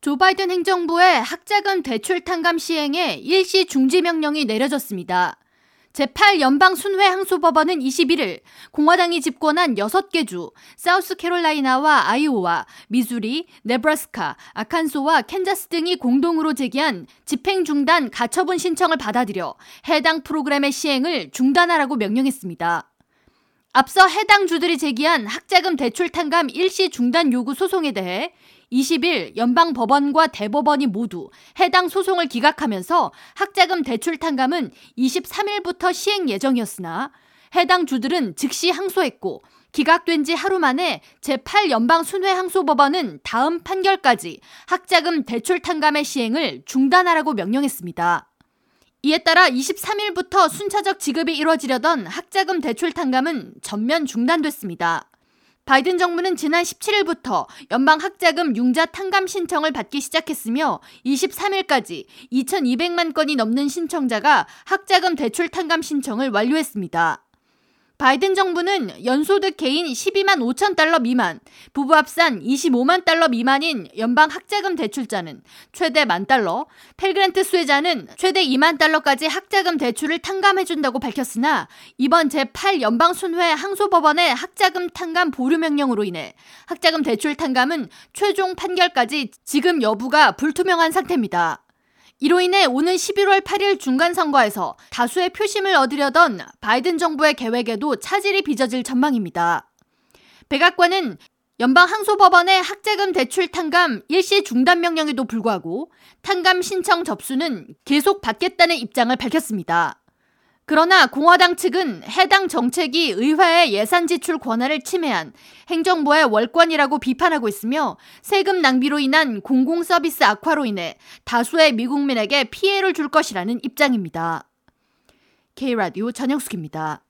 조 바이든 행정부의 학자금 대출 탕감 시행에 일시 중지 명령이 내려졌습니다. 제8연방 순회 항소법원은 21일 공화당이 집권한 6개 주, 사우스캐롤라이나와 아이오와, 미주리, 네브라스카, 아칸소와 캔자스 등이 공동으로 제기한 집행 중단 가처분 신청을 받아들여 해당 프로그램의 시행을 중단하라고 명령했습니다. 앞서 해당 주들이 제기한 학자금 대출 탕감 일시 중단 요구 소송에 대해 20일 연방 법원과 대법원이 모두 해당 소송을 기각하면서 학자금 대출 탕감은 23일부터 시행 예정이었으나 해당 주들은 즉시 항소했고 기각된 지 하루 만에 제8연방 순회 항소법원은 다음 판결까지 학자금 대출 탕감의 시행을 중단하라고 명령했습니다. 이에 따라 23일부터 순차적 지급이 이뤄지려던 학자금 대출 탕감은 전면 중단됐습니다. 바이든 정부는 지난 17일부터 연방 학자금 융자 탕감 신청을 받기 시작했으며 23일까지 2,200만 건이 넘는 신청자가 학자금 대출 탕감 신청을 완료했습니다. 바이든 정부는 연소득 개인 12만 5천 달러 미만, 부부 합산 25만 달러 미만인 연방 학자금 대출자는 최대 만 달러, 펠그랜트 수혜자는 최대 2만 달러까지 학자금 대출을 탕감해준다고 밝혔으나 이번 제8 연방 순회 항소법원의 학자금 탕감 보류 명령으로 인해 학자금 대출 탕감은 최종 판결까지 지금 여부가 불투명한 상태입니다. 이로 인해 오는 11월 8일 중간선거에서 다수의 표심을 얻으려던 바이든 정부의 계획에도 차질이 빚어질 전망입니다. 백악관은 연방항소법원의 학자금 대출 탕감 일시 중단 명령에도 불구하고 탕감 신청 접수는 계속 받겠다는 입장을 밝혔습니다. 그러나 공화당 측은 해당 정책이 의회의 예산 지출 권한을 침해한 행정부의 월권이라고 비판하고 있으며 세금 낭비로 인한 공공 서비스 악화로 인해 다수의 미국민에게 피해를 줄 것이라는 입장입니다. K라디오 전영숙입니다.